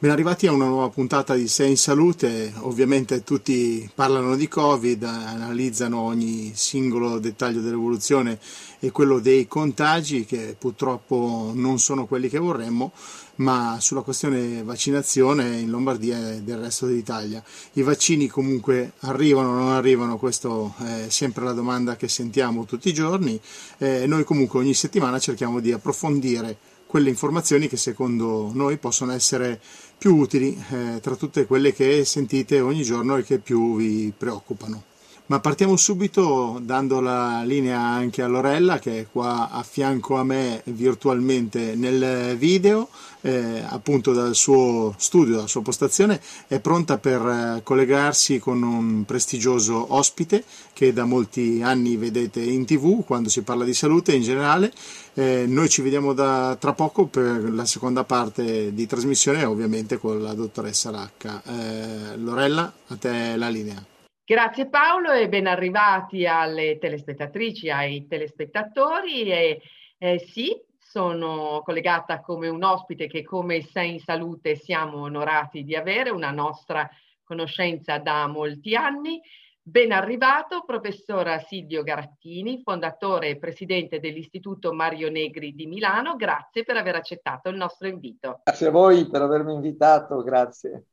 Ben arrivati a una nuova puntata di Sei in Salute, ovviamente tutti parlano di Covid, analizzano ogni singolo dettaglio dell'evoluzione e quello dei contagi che purtroppo non sono quelli che vorremmo, ma sulla questione vaccinazione in Lombardia e del resto d'Italia. I vaccini comunque arrivano o non arrivano, questa è sempre la domanda che sentiamo tutti i giorni. E noi comunque ogni settimana cerchiamo di approfondire quelle informazioni che secondo noi possono essere più utili eh, tra tutte quelle che sentite ogni giorno e che più vi preoccupano. Ma partiamo subito dando la linea anche a Lorella che è qua a fianco a me virtualmente nel video, eh, appunto dal suo studio, dalla sua postazione, è pronta per eh, collegarsi con un prestigioso ospite che da molti anni vedete in tv quando si parla di salute in generale. Eh, noi ci vediamo da, tra poco per la seconda parte di trasmissione, ovviamente con la dottoressa Racca. Eh, Lorella, a te la linea. Grazie Paolo e ben arrivati alle telespettatrici, ai telespettatori. E, eh, sì, sono collegata come un ospite che come Sei in Salute siamo onorati di avere, una nostra conoscenza da molti anni. Ben arrivato, professor Silvio Garattini, fondatore e presidente dell'Istituto Mario Negri di Milano. Grazie per aver accettato il nostro invito. Grazie a voi per avermi invitato, grazie.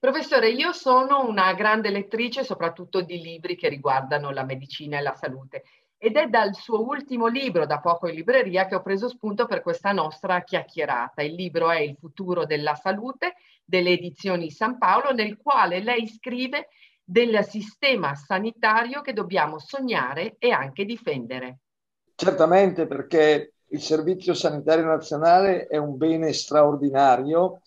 Professore, io sono una grande lettrice soprattutto di libri che riguardano la medicina e la salute ed è dal suo ultimo libro, da poco in libreria, che ho preso spunto per questa nostra chiacchierata. Il libro è Il futuro della salute delle edizioni San Paolo, nel quale lei scrive del sistema sanitario che dobbiamo sognare e anche difendere. Certamente perché il Servizio Sanitario Nazionale è un bene straordinario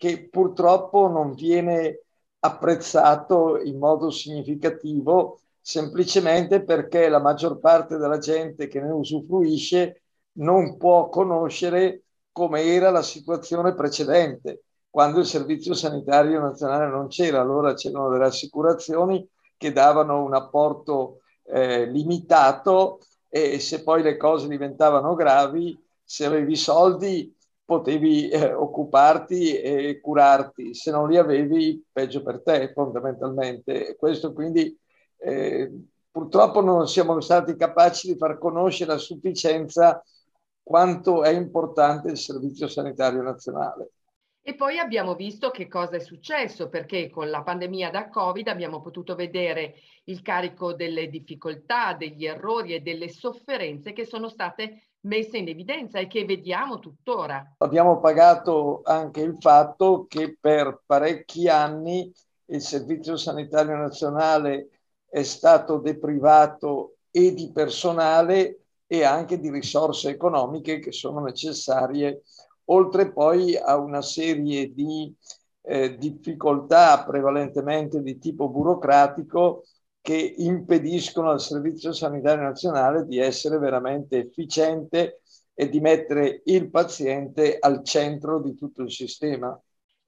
che purtroppo non viene apprezzato in modo significativo semplicemente perché la maggior parte della gente che ne usufruisce non può conoscere come era la situazione precedente, quando il Servizio Sanitario Nazionale non c'era, allora c'erano delle assicurazioni che davano un apporto eh, limitato e se poi le cose diventavano gravi, se avevi soldi potevi eh, occuparti e curarti, se non li avevi peggio per te fondamentalmente. Questo quindi eh, purtroppo non siamo stati capaci di far conoscere a sufficienza quanto è importante il Servizio Sanitario Nazionale. E poi abbiamo visto che cosa è successo, perché con la pandemia da Covid abbiamo potuto vedere il carico delle difficoltà, degli errori e delle sofferenze che sono state messe in evidenza e che vediamo tuttora. Abbiamo pagato anche il fatto che per parecchi anni il Servizio Sanitario Nazionale è stato deprivato e di personale e anche di risorse economiche che sono necessarie, oltre poi a una serie di eh, difficoltà prevalentemente di tipo burocratico che impediscono al Servizio Sanitario Nazionale di essere veramente efficiente e di mettere il paziente al centro di tutto il sistema.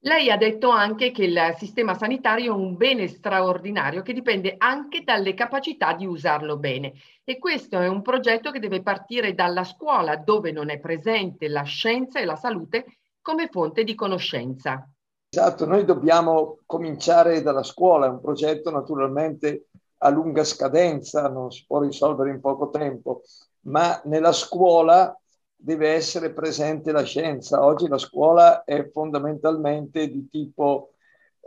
Lei ha detto anche che il sistema sanitario è un bene straordinario che dipende anche dalle capacità di usarlo bene e questo è un progetto che deve partire dalla scuola dove non è presente la scienza e la salute come fonte di conoscenza. Esatto, noi dobbiamo cominciare dalla scuola, è un progetto naturalmente a lunga scadenza, non si può risolvere in poco tempo, ma nella scuola deve essere presente la scienza. Oggi la scuola è fondamentalmente di tipo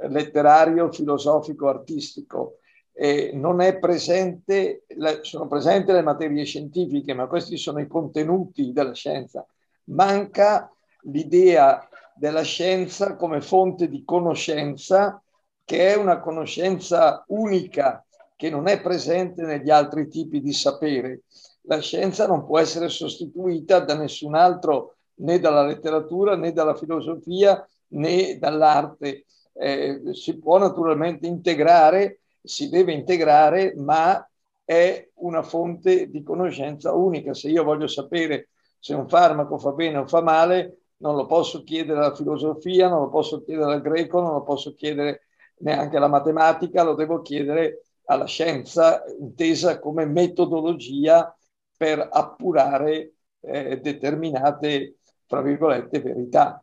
letterario, filosofico, artistico e non è presente, sono presenti le materie scientifiche, ma questi sono i contenuti della scienza. Manca l'idea della scienza come fonte di conoscenza, che è una conoscenza unica che non è presente negli altri tipi di sapere. La scienza non può essere sostituita da nessun altro, né dalla letteratura, né dalla filosofia, né dall'arte. Eh, si può naturalmente integrare si deve integrare, ma è una fonte di conoscenza unica. Se io voglio sapere se un farmaco fa bene o fa male, non lo posso chiedere alla filosofia, non lo posso chiedere al greco, non lo posso chiedere neanche alla matematica, lo devo chiedere alla scienza intesa come metodologia per appurare eh, determinate, fra virgolette, verità.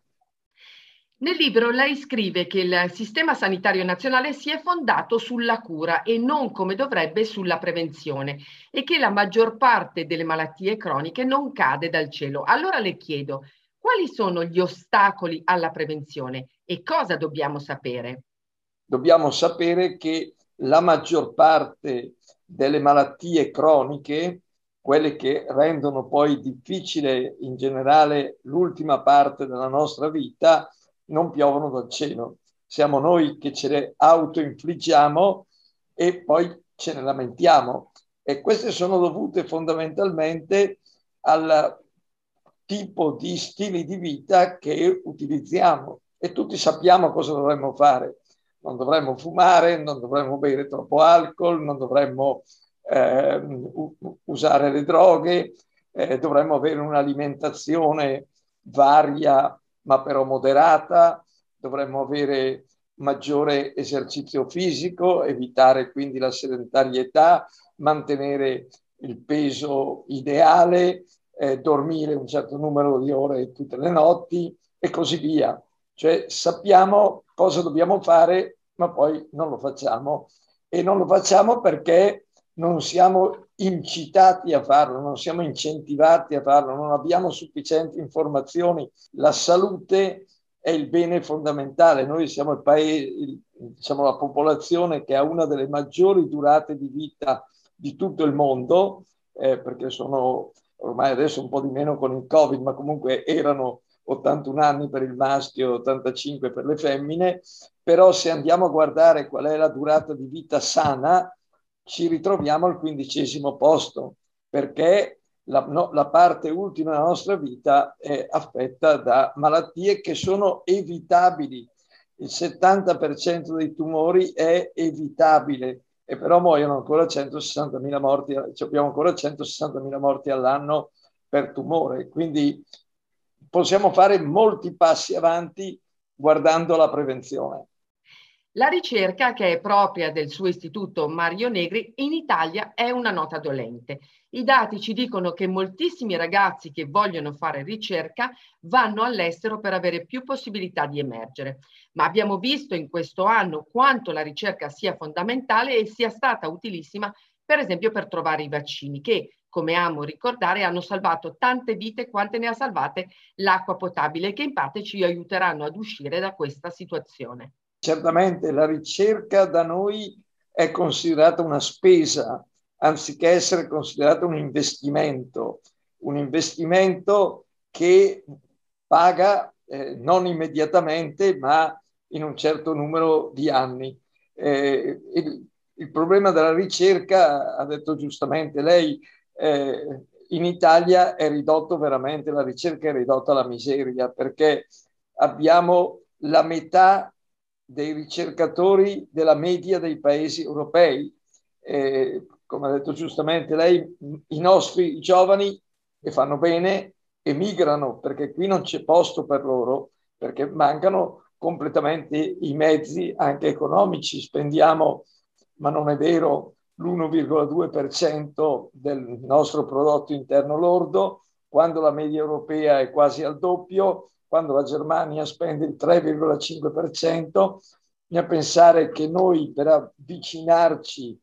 Nel libro lei scrive che il sistema sanitario nazionale si è fondato sulla cura e non come dovrebbe sulla prevenzione e che la maggior parte delle malattie croniche non cade dal cielo. Allora le chiedo, quali sono gli ostacoli alla prevenzione e cosa dobbiamo sapere? Dobbiamo sapere che la maggior parte delle malattie croniche, quelle che rendono poi difficile in generale l'ultima parte della nostra vita, non piovono dal cielo. Siamo noi che ce le autoinfliggiamo e poi ce ne lamentiamo. E queste sono dovute fondamentalmente al tipo di stili di vita che utilizziamo e tutti sappiamo cosa dovremmo fare. Non dovremmo fumare, non dovremmo bere troppo alcol, non dovremmo eh, usare le droghe, eh, dovremmo avere un'alimentazione varia ma però moderata, dovremmo avere maggiore esercizio fisico, evitare quindi la sedentarietà, mantenere il peso ideale, eh, dormire un certo numero di ore tutte le notti e così via. Cioè sappiamo cosa dobbiamo fare, ma poi non lo facciamo. E non lo facciamo perché non siamo incitati a farlo, non siamo incentivati a farlo, non abbiamo sufficienti informazioni. La salute è il bene fondamentale. Noi siamo il paese, diciamo la popolazione che ha una delle maggiori durate di vita di tutto il mondo, eh, perché sono ormai adesso un po' di meno con il Covid, ma comunque erano 81 anni per il maschio, 85 per le femmine, però se andiamo a guardare qual è la durata di vita sana, ci ritroviamo al quindicesimo posto, perché la, no, la, parte ultima della nostra vita è affetta da malattie che sono evitabili. Il 70% dei tumori è evitabile e però muoiono ancora 160.000 morti, cioè abbiamo ancora 160.000 morti all'anno per tumore. Quindi possiamo fare molti passi avanti guardando la prevenzione. La ricerca, che è propria del suo istituto Mario Negri, in Italia è una nota dolente. I dati ci dicono che moltissimi ragazzi che vogliono fare ricerca vanno all'estero per avere più possibilità di emergere. Ma abbiamo visto in questo anno quanto la ricerca sia fondamentale e sia stata utilissima, per esempio, per trovare i vaccini che, come amo ricordare, hanno salvato tante vite quante ne ha salvate l'acqua potabile che in parte ci aiuteranno ad uscire da questa situazione certamente la ricerca da noi è considerata una spesa anziché essere considerata un investimento, un investimento che paga eh, non immediatamente ma in un certo numero di anni. Eh, il, il, problema della ricerca, ha detto giustamente lei, eh, in Italia è ridotto veramente, la ricerca è ridotta alla miseria perché abbiamo la metà dei ricercatori della media dei paesi europei. Eh, come ha detto giustamente lei, i nostri giovani che fanno bene emigrano perché qui non c'è posto per loro, perché mancano completamente i mezzi anche economici. Spendiamo, ma non è vero, l'1,2% del nostro prodotto interno lordo, quando la media europea è quasi al doppio quando la Germania spende il 3,5%, bisogna pensare che noi per avvicinarci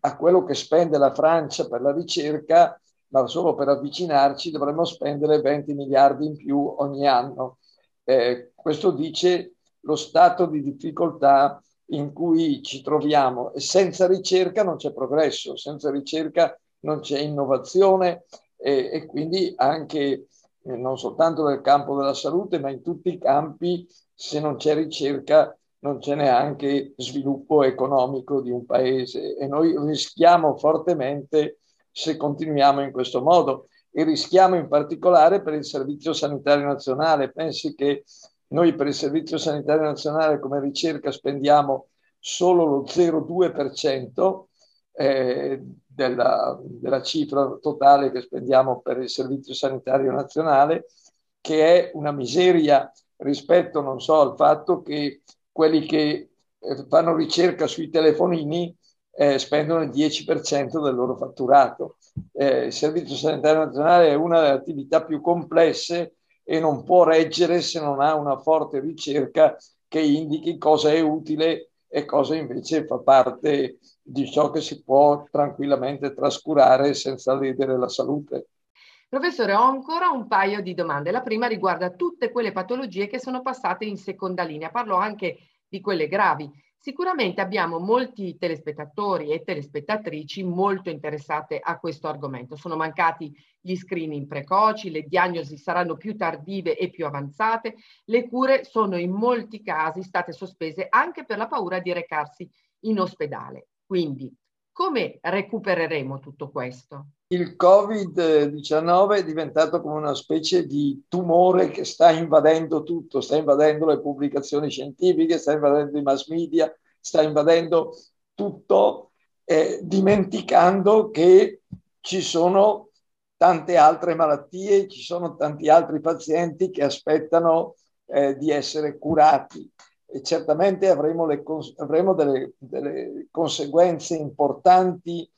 a quello che spende la Francia per la ricerca, ma solo per avvicinarci dovremmo spendere 20 miliardi in più ogni anno. Eh, questo dice lo stato di difficoltà in cui ci troviamo e senza ricerca non c'è progresso, senza ricerca non c'è innovazione e, e quindi anche eh, non soltanto nel campo della salute, ma in tutti i campi, se non c'è ricerca, non c'è neanche sviluppo economico di un paese e noi rischiamo fortemente se continuiamo in questo modo e rischiamo in particolare per il Servizio Sanitario Nazionale. Pensi che noi per il Servizio Sanitario Nazionale come ricerca spendiamo solo lo 0,2% eh, della, della cifra totale che spendiamo per il Servizio Sanitario Nazionale, che è una miseria rispetto, non so, al fatto che quelli che eh, fanno ricerca sui telefonini eh, spendono il 10% del loro fatturato. Eh, il Servizio Sanitario Nazionale è una delle attività più complesse e non può reggere se non ha una forte ricerca che indichi cosa è utile e cosa invece fa parte di ciò che si può tranquillamente trascurare senza ledere la salute. Professore, ho ancora un paio di domande. La prima riguarda tutte quelle patologie che sono passate in seconda linea. Parlo anche di quelle gravi. Sicuramente abbiamo molti telespettatori e telespettatrici molto interessate a questo argomento. Sono mancati gli screening precoci, le diagnosi saranno più tardive e più avanzate, le cure sono in molti casi state sospese anche per la paura di recarsi in ospedale. Quindi come recupereremo tutto questo? Il Covid-19 è diventato come una specie di tumore che sta invadendo tutto, sta invadendo le pubblicazioni scientifiche, sta invadendo i mass media, sta invadendo tutto, eh, dimenticando che ci sono tante altre malattie, ci sono tanti altri pazienti che aspettano eh, di essere curati e certamente avremo, le, avremo delle, delle, conseguenze importanti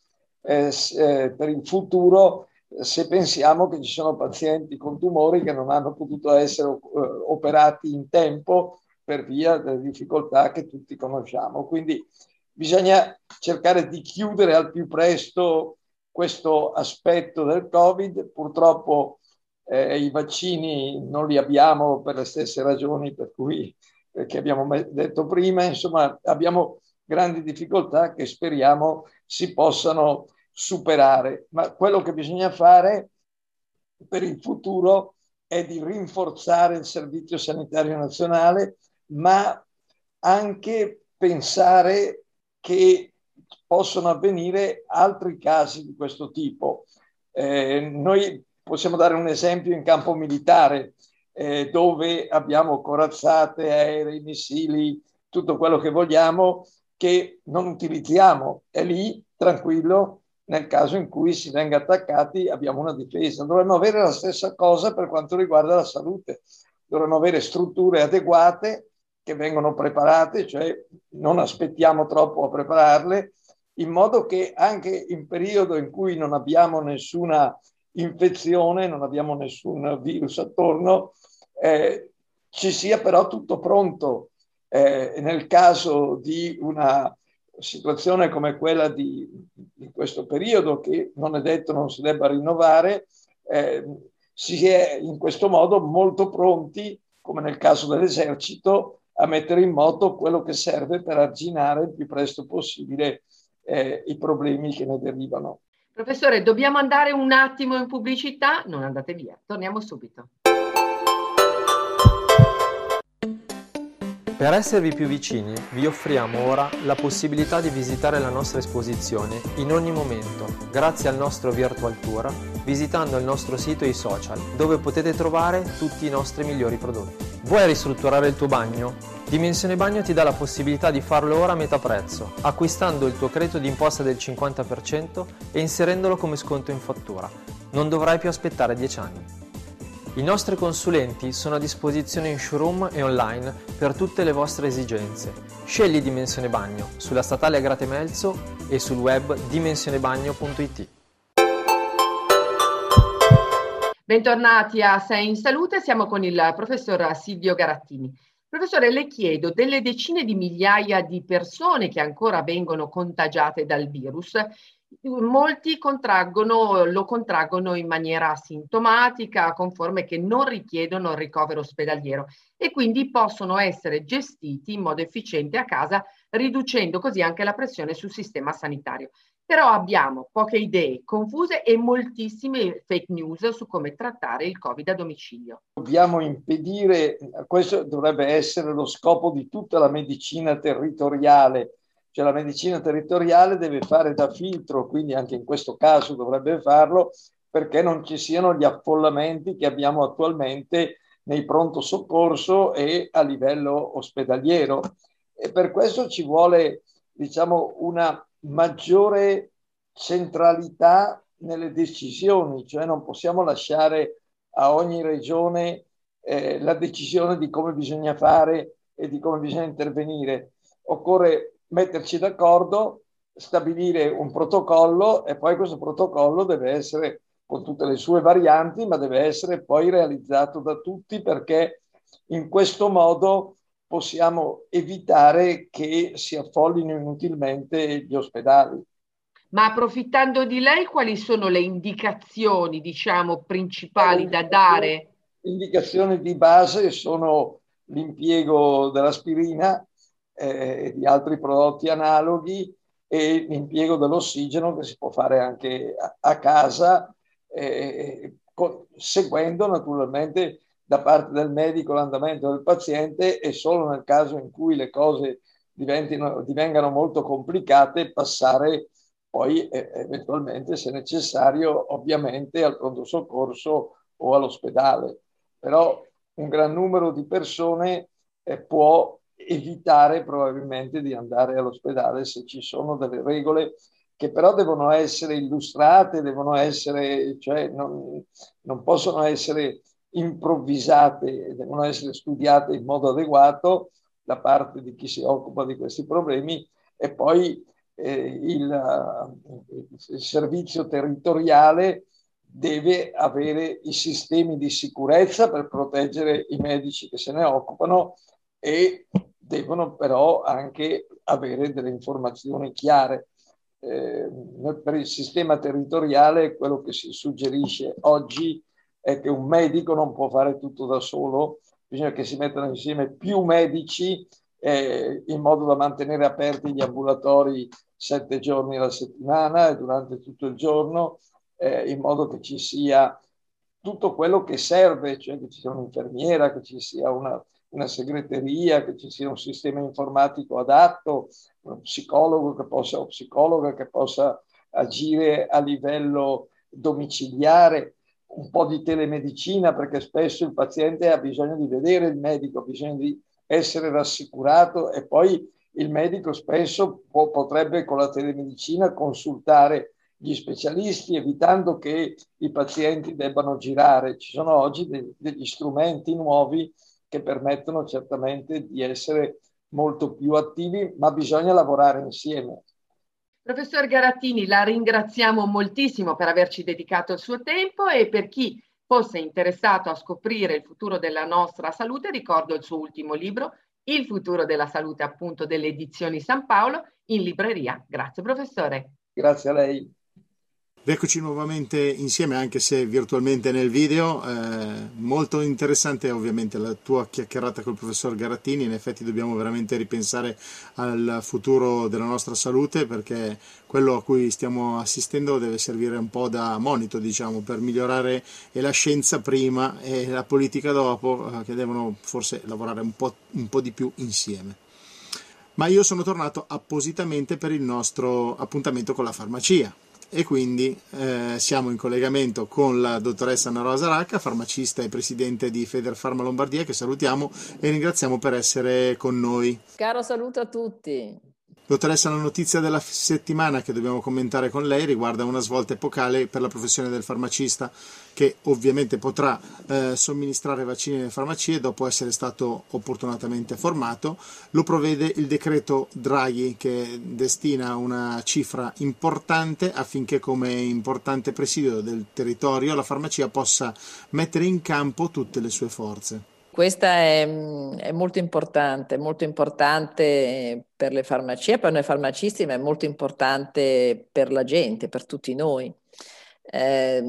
eh, eh, per il futuro se pensiamo che ci sono pazienti con tumori che non hanno potuto essere eh, operati in tempo per via delle difficoltà che tutti conosciamo. Quindi bisogna cercare di chiudere al più presto questo aspetto del Covid. Purtroppo eh, i vaccini non li abbiamo per le stesse ragioni per cui che abbiamo detto prima, insomma abbiamo grandi difficoltà che speriamo si possano superare, ma quello che bisogna fare per il futuro è di rinforzare il Servizio Sanitario Nazionale, ma anche pensare che possono avvenire altri casi di questo tipo. Eh, noi possiamo dare un esempio in campo militare eh, dove abbiamo corazzate, aerei, missili, tutto quello che vogliamo, che non utilizziamo. E lì, tranquillo, nel caso in cui si venga attaccati, abbiamo una difesa. Dovremmo avere la stessa cosa per quanto riguarda la salute. Dovremmo avere strutture adeguate che vengono preparate, cioè non aspettiamo troppo a prepararle, in modo che anche in periodo in cui non abbiamo nessuna infezione, non abbiamo nessun virus attorno, eh, ci sia però tutto pronto. Eh, nel caso di una situazione come quella di, di, questo periodo, che non è detto non si debba rinnovare, eh, si è in questo modo molto pronti, come nel caso dell'esercito, a mettere in moto quello che serve per arginare il più presto possibile eh, i problemi che ne derivano. Professore, dobbiamo andare un attimo in pubblicità, non andate via, torniamo subito. Per esservi più vicini, vi offriamo ora la possibilità di visitare la nostra esposizione in ogni momento, grazie al nostro Virtual Tour, visitando il nostro sito e i social, dove potete trovare tutti i nostri migliori prodotti. Vuoi ristrutturare il tuo bagno? Dimensione Bagno ti dà la possibilità di farlo ora a metà prezzo, acquistando il tuo credito d'imposta del 50% e inserendolo come sconto in fattura. Non dovrai più aspettare 10 anni. I nostri consulenti sono a disposizione in showroom e online per tutte le vostre esigenze. Scegli Dimensione Bagno sulla statale Agrate Melzo e sul web dimensionebagno.it. Bentornati a Sei in Salute, siamo con il professor Silvio Garattini. Professore, le chiedo delle decine di migliaia di persone che ancora vengono contagiate dal virus, molti contraggono, lo contraggono in maniera asintomatica con forme che non richiedono il ricovero ospedaliero e quindi possono essere gestiti in modo efficiente a casa, riducendo così anche la pressione sul sistema sanitario. Però abbiamo poche idee confuse e moltissime fake news su come trattare il Covid a domicilio. Dobbiamo impedire, questo dovrebbe essere lo scopo di tutta la medicina territoriale, cioè la medicina territoriale deve fare da filtro, quindi anche in questo caso dovrebbe farlo, perché non ci siano gli affollamenti che abbiamo attualmente nei pronto soccorso e a livello ospedaliero. E per questo ci vuole, diciamo, una maggiore centralità nelle decisioni, cioè non possiamo lasciare a ogni regione eh, la decisione di come bisogna fare e di come bisogna intervenire. Occorre metterci d'accordo, stabilire un protocollo e poi questo protocollo deve essere con tutte le sue varianti, ma deve essere poi realizzato da tutti perché in questo modo possiamo evitare che si affollino inutilmente gli ospedali. Ma approfittando di lei, quali sono le indicazioni, diciamo, principali da dare? Indicazioni di base sono l'impiego dell'aspirina e di altri prodotti analoghi e l'impiego dell'ossigeno che si può fare anche a, a casa, eh, con, seguendo naturalmente da parte del medico l'andamento del paziente e solo nel caso in cui le cose divengano molto complicate passare poi eh, eventualmente se necessario ovviamente al pronto soccorso o all'ospedale. Però un gran numero di persone eh, può evitare probabilmente di andare all'ospedale se ci sono delle regole che però devono essere illustrate, devono essere, cioè non, non possono essere improvvisate, devono essere studiate in modo adeguato da parte di chi si occupa di questi problemi e poi eh, il, il servizio territoriale deve avere i sistemi di sicurezza per proteggere i medici che se ne occupano e devono però anche avere delle informazioni chiare. Eh, per il sistema territoriale quello che si suggerisce oggi è che un medico non può fare tutto da solo, bisogna che si mettano insieme più medici eh, in modo da mantenere aperti gli ambulatori sette giorni alla settimana e durante tutto il giorno, eh, in modo che ci sia tutto quello che serve, cioè che ci sia un'infermiera, che ci sia una, una segreteria, che ci sia un sistema informatico adatto, uno psicologo che possa, o psicologa che possa agire a livello domiciliare, un po' di telemedicina perché spesso il paziente ha bisogno di vedere il medico, ha bisogno di essere rassicurato e poi il medico spesso può, potrebbe con la telemedicina consultare gli specialisti evitando che i pazienti debbano girare. Ci sono oggi de- degli strumenti nuovi che permettono certamente di essere molto più attivi, ma bisogna lavorare insieme. Professor Garattini, la ringraziamo moltissimo per averci dedicato il suo tempo e per chi fosse interessato a scoprire il futuro della nostra salute, ricordo il suo ultimo libro, Il futuro della salute, appunto delle edizioni San Paolo, in libreria. Grazie professore. Grazie a lei. Eccoci nuovamente insieme, anche se virtualmente nel video. Eh, molto interessante ovviamente la tua chiacchierata col professor Garattini. In effetti dobbiamo veramente ripensare al futuro della nostra salute perché quello a cui stiamo assistendo deve servire un po' da monito, diciamo, per migliorare la scienza prima e la politica dopo, eh, che devono forse lavorare un po', un po' di più insieme ma io sono tornato appositamente per il nostro appuntamento con la farmacia e quindi eh, siamo in collegamento con la dottoressa Anna Rosa Racca, farmacista e presidente di Feder Pharma Lombardia, che salutiamo e ringraziamo per essere con noi. Caro saluto a tutti. Dottoressa, la notizia della settimana che dobbiamo commentare con lei riguarda una svolta epocale per la professione del farmacista che ovviamente potrà eh, somministrare vaccini nelle farmacie dopo essere stato opportunatamente formato. Lo provvede il decreto Draghi che destina una cifra importante affinché come importante presidio del territorio la farmacia possa mettere in campo tutte le sue forze. Questa è, è, molto importante, molto importante per le farmacie, per noi farmacisti, ma è molto importante per la gente, per tutti noi. Eh,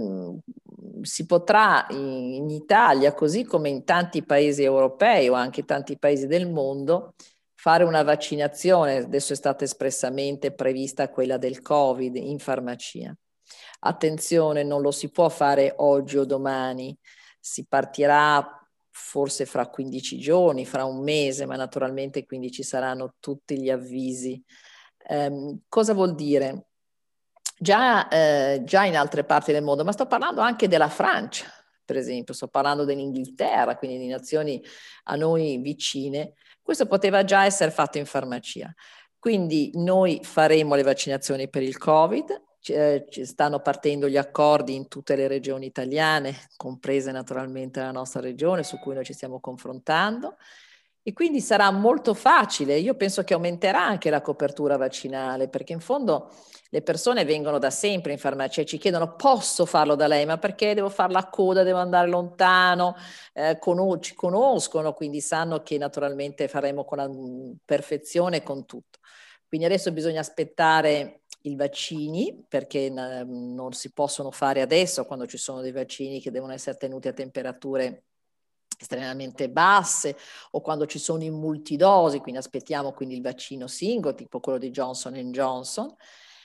si potrà in Italia, così come in tanti paesi europei o anche tanti paesi del mondo, fare una vaccinazione, adesso è stata espressamente prevista quella del Covid in farmacia. Attenzione, non lo si può fare oggi o domani, si partirà forse fra 15 giorni, fra un mese, ma naturalmente quindi ci saranno tutti gli avvisi. Eh, cosa vuol dire? Già, eh, già in altre parti del mondo, ma sto parlando anche della Francia, per esempio, sto parlando dell'Inghilterra, quindi di nazioni a noi vicine, questo poteva già essere fatto in farmacia. Quindi noi faremo le vaccinazioni per il Covid, eh, stanno partendo gli accordi in tutte le regioni italiane, comprese naturalmente la nostra regione su cui noi ci stiamo confrontando. E quindi sarà molto facile, io penso che aumenterà anche la copertura vaccinale, perché in fondo le persone vengono da sempre in farmacia e ci chiedono posso farlo da lei, ma perché devo fare la coda, devo andare lontano, eh, con, ci conoscono, quindi sanno che naturalmente faremo con la mm, perfezione con tutto. Quindi adesso bisogna aspettare i vaccini perché non si possono fare adesso quando ci sono dei vaccini che devono essere tenuti a temperature estremamente basse o quando ci sono in multidosi, quindi aspettiamo quindi il vaccino singolo, tipo quello di Johnson Johnson.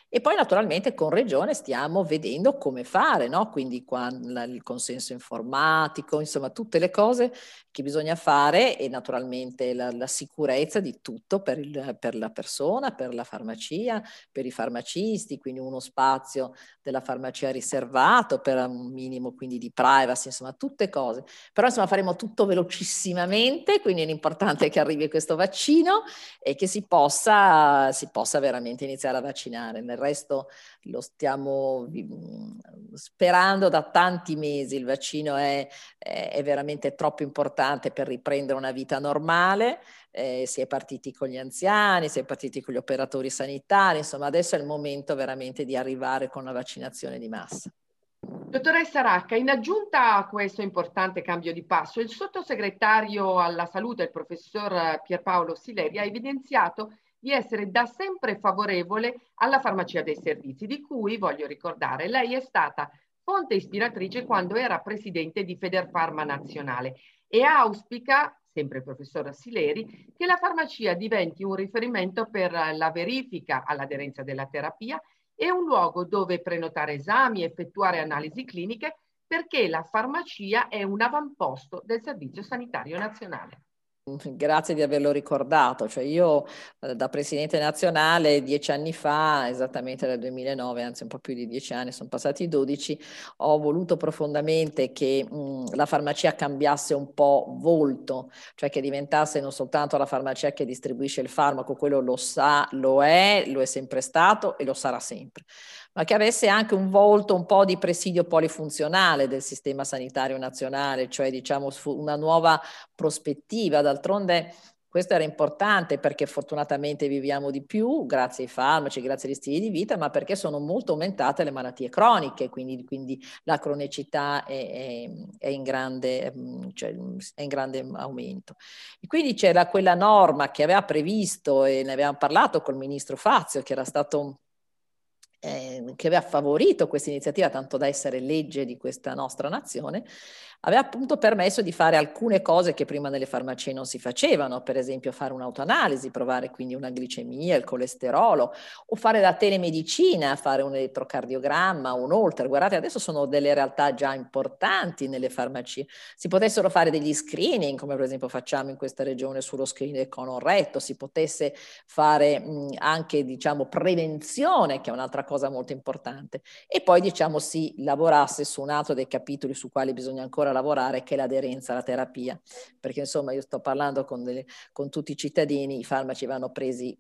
E poi naturalmente con Regione stiamo vedendo come fare, no? quindi quando, il consenso informatico, insomma tutte le cose che bisogna fare e naturalmente la, la sicurezza di tutto per, il, per, la persona, per la farmacia, per i farmacisti, quindi uno spazio della farmacia riservato per un minimo quindi di privacy, insomma tutte cose. Però insomma faremo tutto velocissimamente, quindi è che arrivi questo vaccino e che si possa, si possa veramente iniziare a vaccinare del resto lo stiamo sperando da tanti mesi, il vaccino è, è veramente troppo importante per riprendere una vita normale, eh, si è partiti con gli anziani, si è partiti con gli operatori sanitari, insomma adesso è il momento veramente di arrivare con la vaccinazione di massa. Dottoressa Racca, in aggiunta a questo importante cambio di passo, il sottosegretario alla salute, il professor Pierpaolo Sileri, ha evidenziato di essere da sempre favorevole alla farmacia dei servizi, di cui voglio ricordare, lei è stata fonte ispiratrice quando era presidente di Federfarma Nazionale e auspica, sempre il professor Sileri, che la farmacia diventi un riferimento per la verifica all'aderenza della terapia e un luogo dove prenotare esami, effettuare analisi cliniche, perché la farmacia è un avamposto del Servizio Sanitario Nazionale. Grazie di averlo ricordato, cioè io eh, da presidente nazionale dieci anni fa, esattamente nel 2009, anzi un po' più di dieci anni, sono passati dodici, ho voluto profondamente che mh, la farmacia cambiasse un po' volto, cioè che diventasse non soltanto la farmacia che distribuisce il farmaco, quello lo sa, lo è, lo è sempre stato e lo sarà sempre, ma che avesse anche un volto un po' di presidio polifunzionale del sistema sanitario nazionale, cioè diciamo una nuova prospettiva. D'altronde questo era importante perché fortunatamente viviamo di più grazie ai farmaci, grazie agli stili di vita, ma perché sono molto aumentate le malattie croniche, quindi, quindi la cronicità è, è, è, in grande, cioè, è, in grande, aumento. E quindi c'era quella norma che aveva previsto e ne avevamo parlato col ministro Fazio, che era stato eh, che aveva favorito questa iniziativa, tanto da essere legge di questa nostra nazione, aveva appunto permesso di fare alcune cose che prima nelle farmacie non si facevano, per esempio fare un'autoanalisi, provare quindi una glicemia, il colesterolo, o fare la telemedicina, fare un elettrocardiogramma, un holter. Guardate, adesso sono delle realtà già importanti nelle farmacie. Si potessero fare degli screening, come per esempio facciamo in questa regione sullo screening del colon retto, si potesse fare mh, anche, diciamo, prevenzione, che è un'altra cosa molto importante. E poi, diciamo, si lavorasse su un altro dei capitoli su quali bisogna ancora lavorare, che l'aderenza alla terapia. Perché insomma io sto parlando con, delle, con tutti i cittadini, i farmaci vanno presi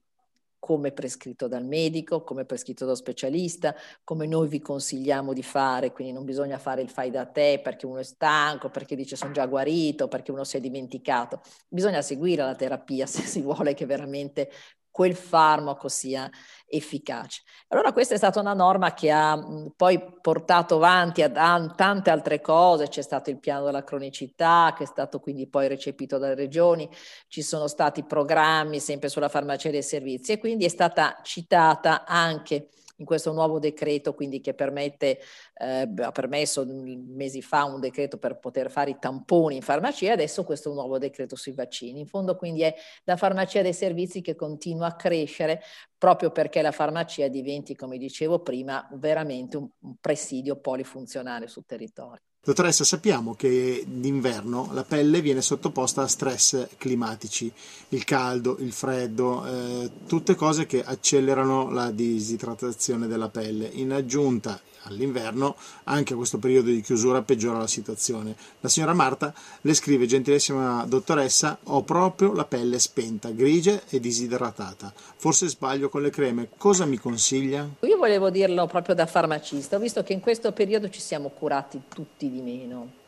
come prescritto dal medico, come prescritto dallo specialista, come noi vi consigliamo di fare, quindi non bisogna fare il fai da te perché uno è stanco, perché dice sono già guarito, perché uno si è dimenticato. Bisogna seguire la terapia se si vuole che veramente quel farmaco sia efficace. Allora questa è stata una norma che ha poi portato avanti a, tante altre cose, c'è stato il piano della cronicità che è stato quindi poi recepito dalle regioni, ci sono stati programmi sempre sulla farmacia dei servizi e quindi è stata citata anche in questo nuovo decreto, quindi che permette, eh, ha permesso mesi fa un decreto per poter fare i tamponi in farmacia, adesso questo nuovo decreto sui vaccini. In fondo quindi è la farmacia dei servizi che continua a crescere proprio perché la farmacia diventi, come dicevo prima, veramente un, un presidio polifunzionale sul territorio. Dottoressa, sappiamo che d'inverno la pelle viene sottoposta a stress climatici, il caldo, il freddo, eh, tutte cose che accelerano la disidratazione della pelle. In aggiunta all'inverno, anche a questo periodo di chiusura peggiora la situazione. La signora Marta le scrive, gentilissima dottoressa, ho proprio la pelle spenta, grigia e disidratata. Forse sbaglio con le creme, cosa mi consiglia? Io volevo dirlo proprio da farmacista, ho visto che in questo periodo ci siamo curati tutti di meno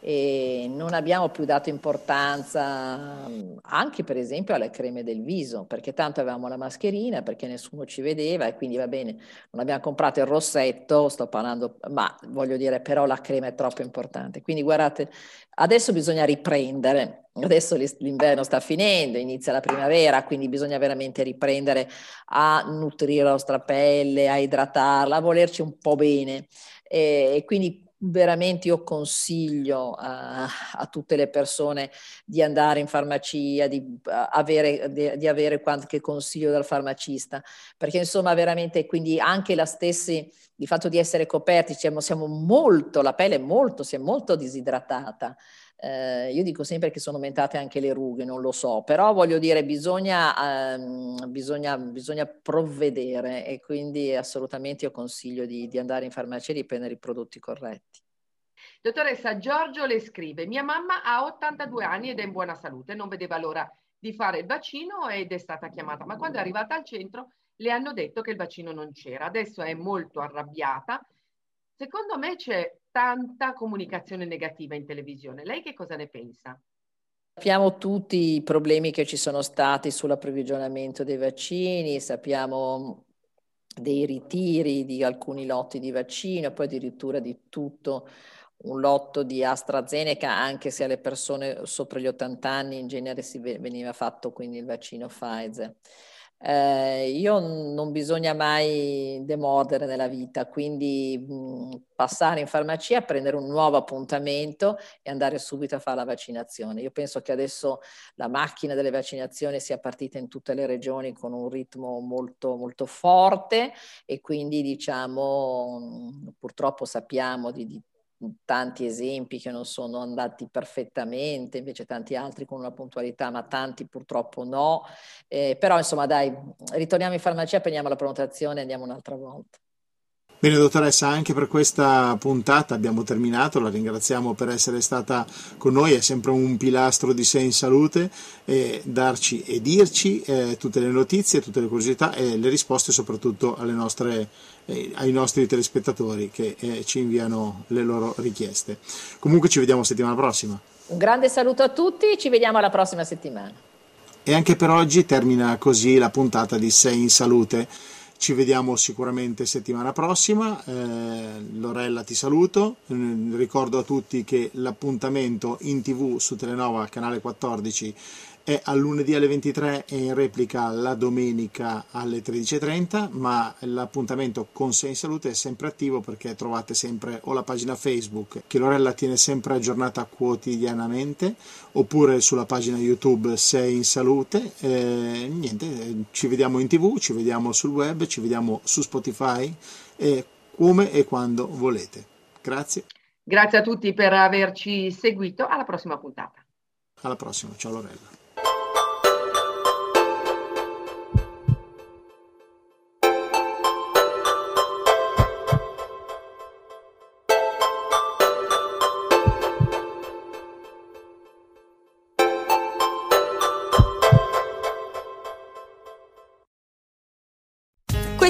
e non abbiamo più dato importanza anche per esempio alle creme del viso, perché tanto avevamo la mascherina, perché nessuno ci vedeva e quindi va bene, non abbiamo comprato il rossetto, sto parlando, ma voglio dire però la crema è troppo importante. Quindi guardate, adesso bisogna riprendere, adesso l'inverno sta finendo, inizia la primavera, quindi bisogna veramente riprendere a nutrire la nostra pelle, a idratarla, a volerci un po' bene. E quindi veramente io consiglio a, a, tutte le persone di andare in farmacia, di avere, di, di avere qualche consiglio dal farmacista, perché insomma veramente quindi anche la stessa, il fatto di essere coperti, siamo, siamo molto, la pelle è molto, si è molto disidratata. Eh, io dico sempre che sono aumentate anche le rughe, non lo so, però voglio dire bisogna, ehm, bisogna, bisogna provvedere e quindi assolutamente io consiglio di, di andare in farmacia e di prendere i prodotti corretti. Dottoressa Giorgio le scrive, mia mamma ha 82 anni ed è in buona salute, non vedeva l'ora di fare il vaccino ed è stata chiamata, ma quando è arrivata al centro le hanno detto che il vaccino non c'era, adesso è molto arrabbiata. Secondo me c'è tanta comunicazione negativa in televisione. Lei che cosa ne pensa? Sappiamo tutti i problemi che ci sono stati sull'approvvigionamento dei vaccini, sappiamo dei ritiri di alcuni lotti di vaccino, poi addirittura di tutto un lotto di AstraZeneca, anche se alle persone sopra gli 80 anni in genere si veniva fatto quindi il vaccino Pfizer. Eh, io non bisogna mai demordere nella vita, quindi mh, passare in farmacia, prendere un nuovo appuntamento e andare subito a fare la vaccinazione. Io penso che adesso la macchina delle vaccinazioni sia partita in tutte le regioni con un ritmo molto, molto forte e quindi diciamo purtroppo sappiamo di, di tanti esempi che non sono andati perfettamente, invece tanti altri con una puntualità, ma tanti purtroppo no. Eh, però insomma dai, ritorniamo in farmacia, prendiamo la prenotazione e andiamo un'altra volta. Bene dottoressa, anche per questa puntata abbiamo terminato, la ringraziamo per essere stata con noi, è sempre un pilastro di sé in salute, e darci e dirci eh, tutte le notizie, tutte le curiosità e le risposte soprattutto nostre, eh, ai nostri telespettatori che eh, ci inviano le loro richieste. Comunque ci vediamo settimana prossima. Un grande saluto a tutti, ci vediamo alla prossima settimana. E anche per oggi termina così la puntata di Sei in Salute. Ci vediamo sicuramente settimana prossima. Eh, Lorella ti saluto. Eh, ricordo a tutti che l'appuntamento in tv su Telenova, canale 14, è a lunedì alle 23 e in replica la domenica alle 13.30, ma l'appuntamento con Sei in Salute è sempre attivo perché trovate sempre o la pagina Facebook che Lorella tiene sempre aggiornata quotidianamente oppure sulla pagina YouTube Sei in Salute. Eh, niente, ci vediamo in tv, ci vediamo sul web, ci vediamo su Spotify e come e quando volete. Grazie. Grazie a tutti per averci seguito. Alla prossima puntata. Alla prossima, ciao Lorella.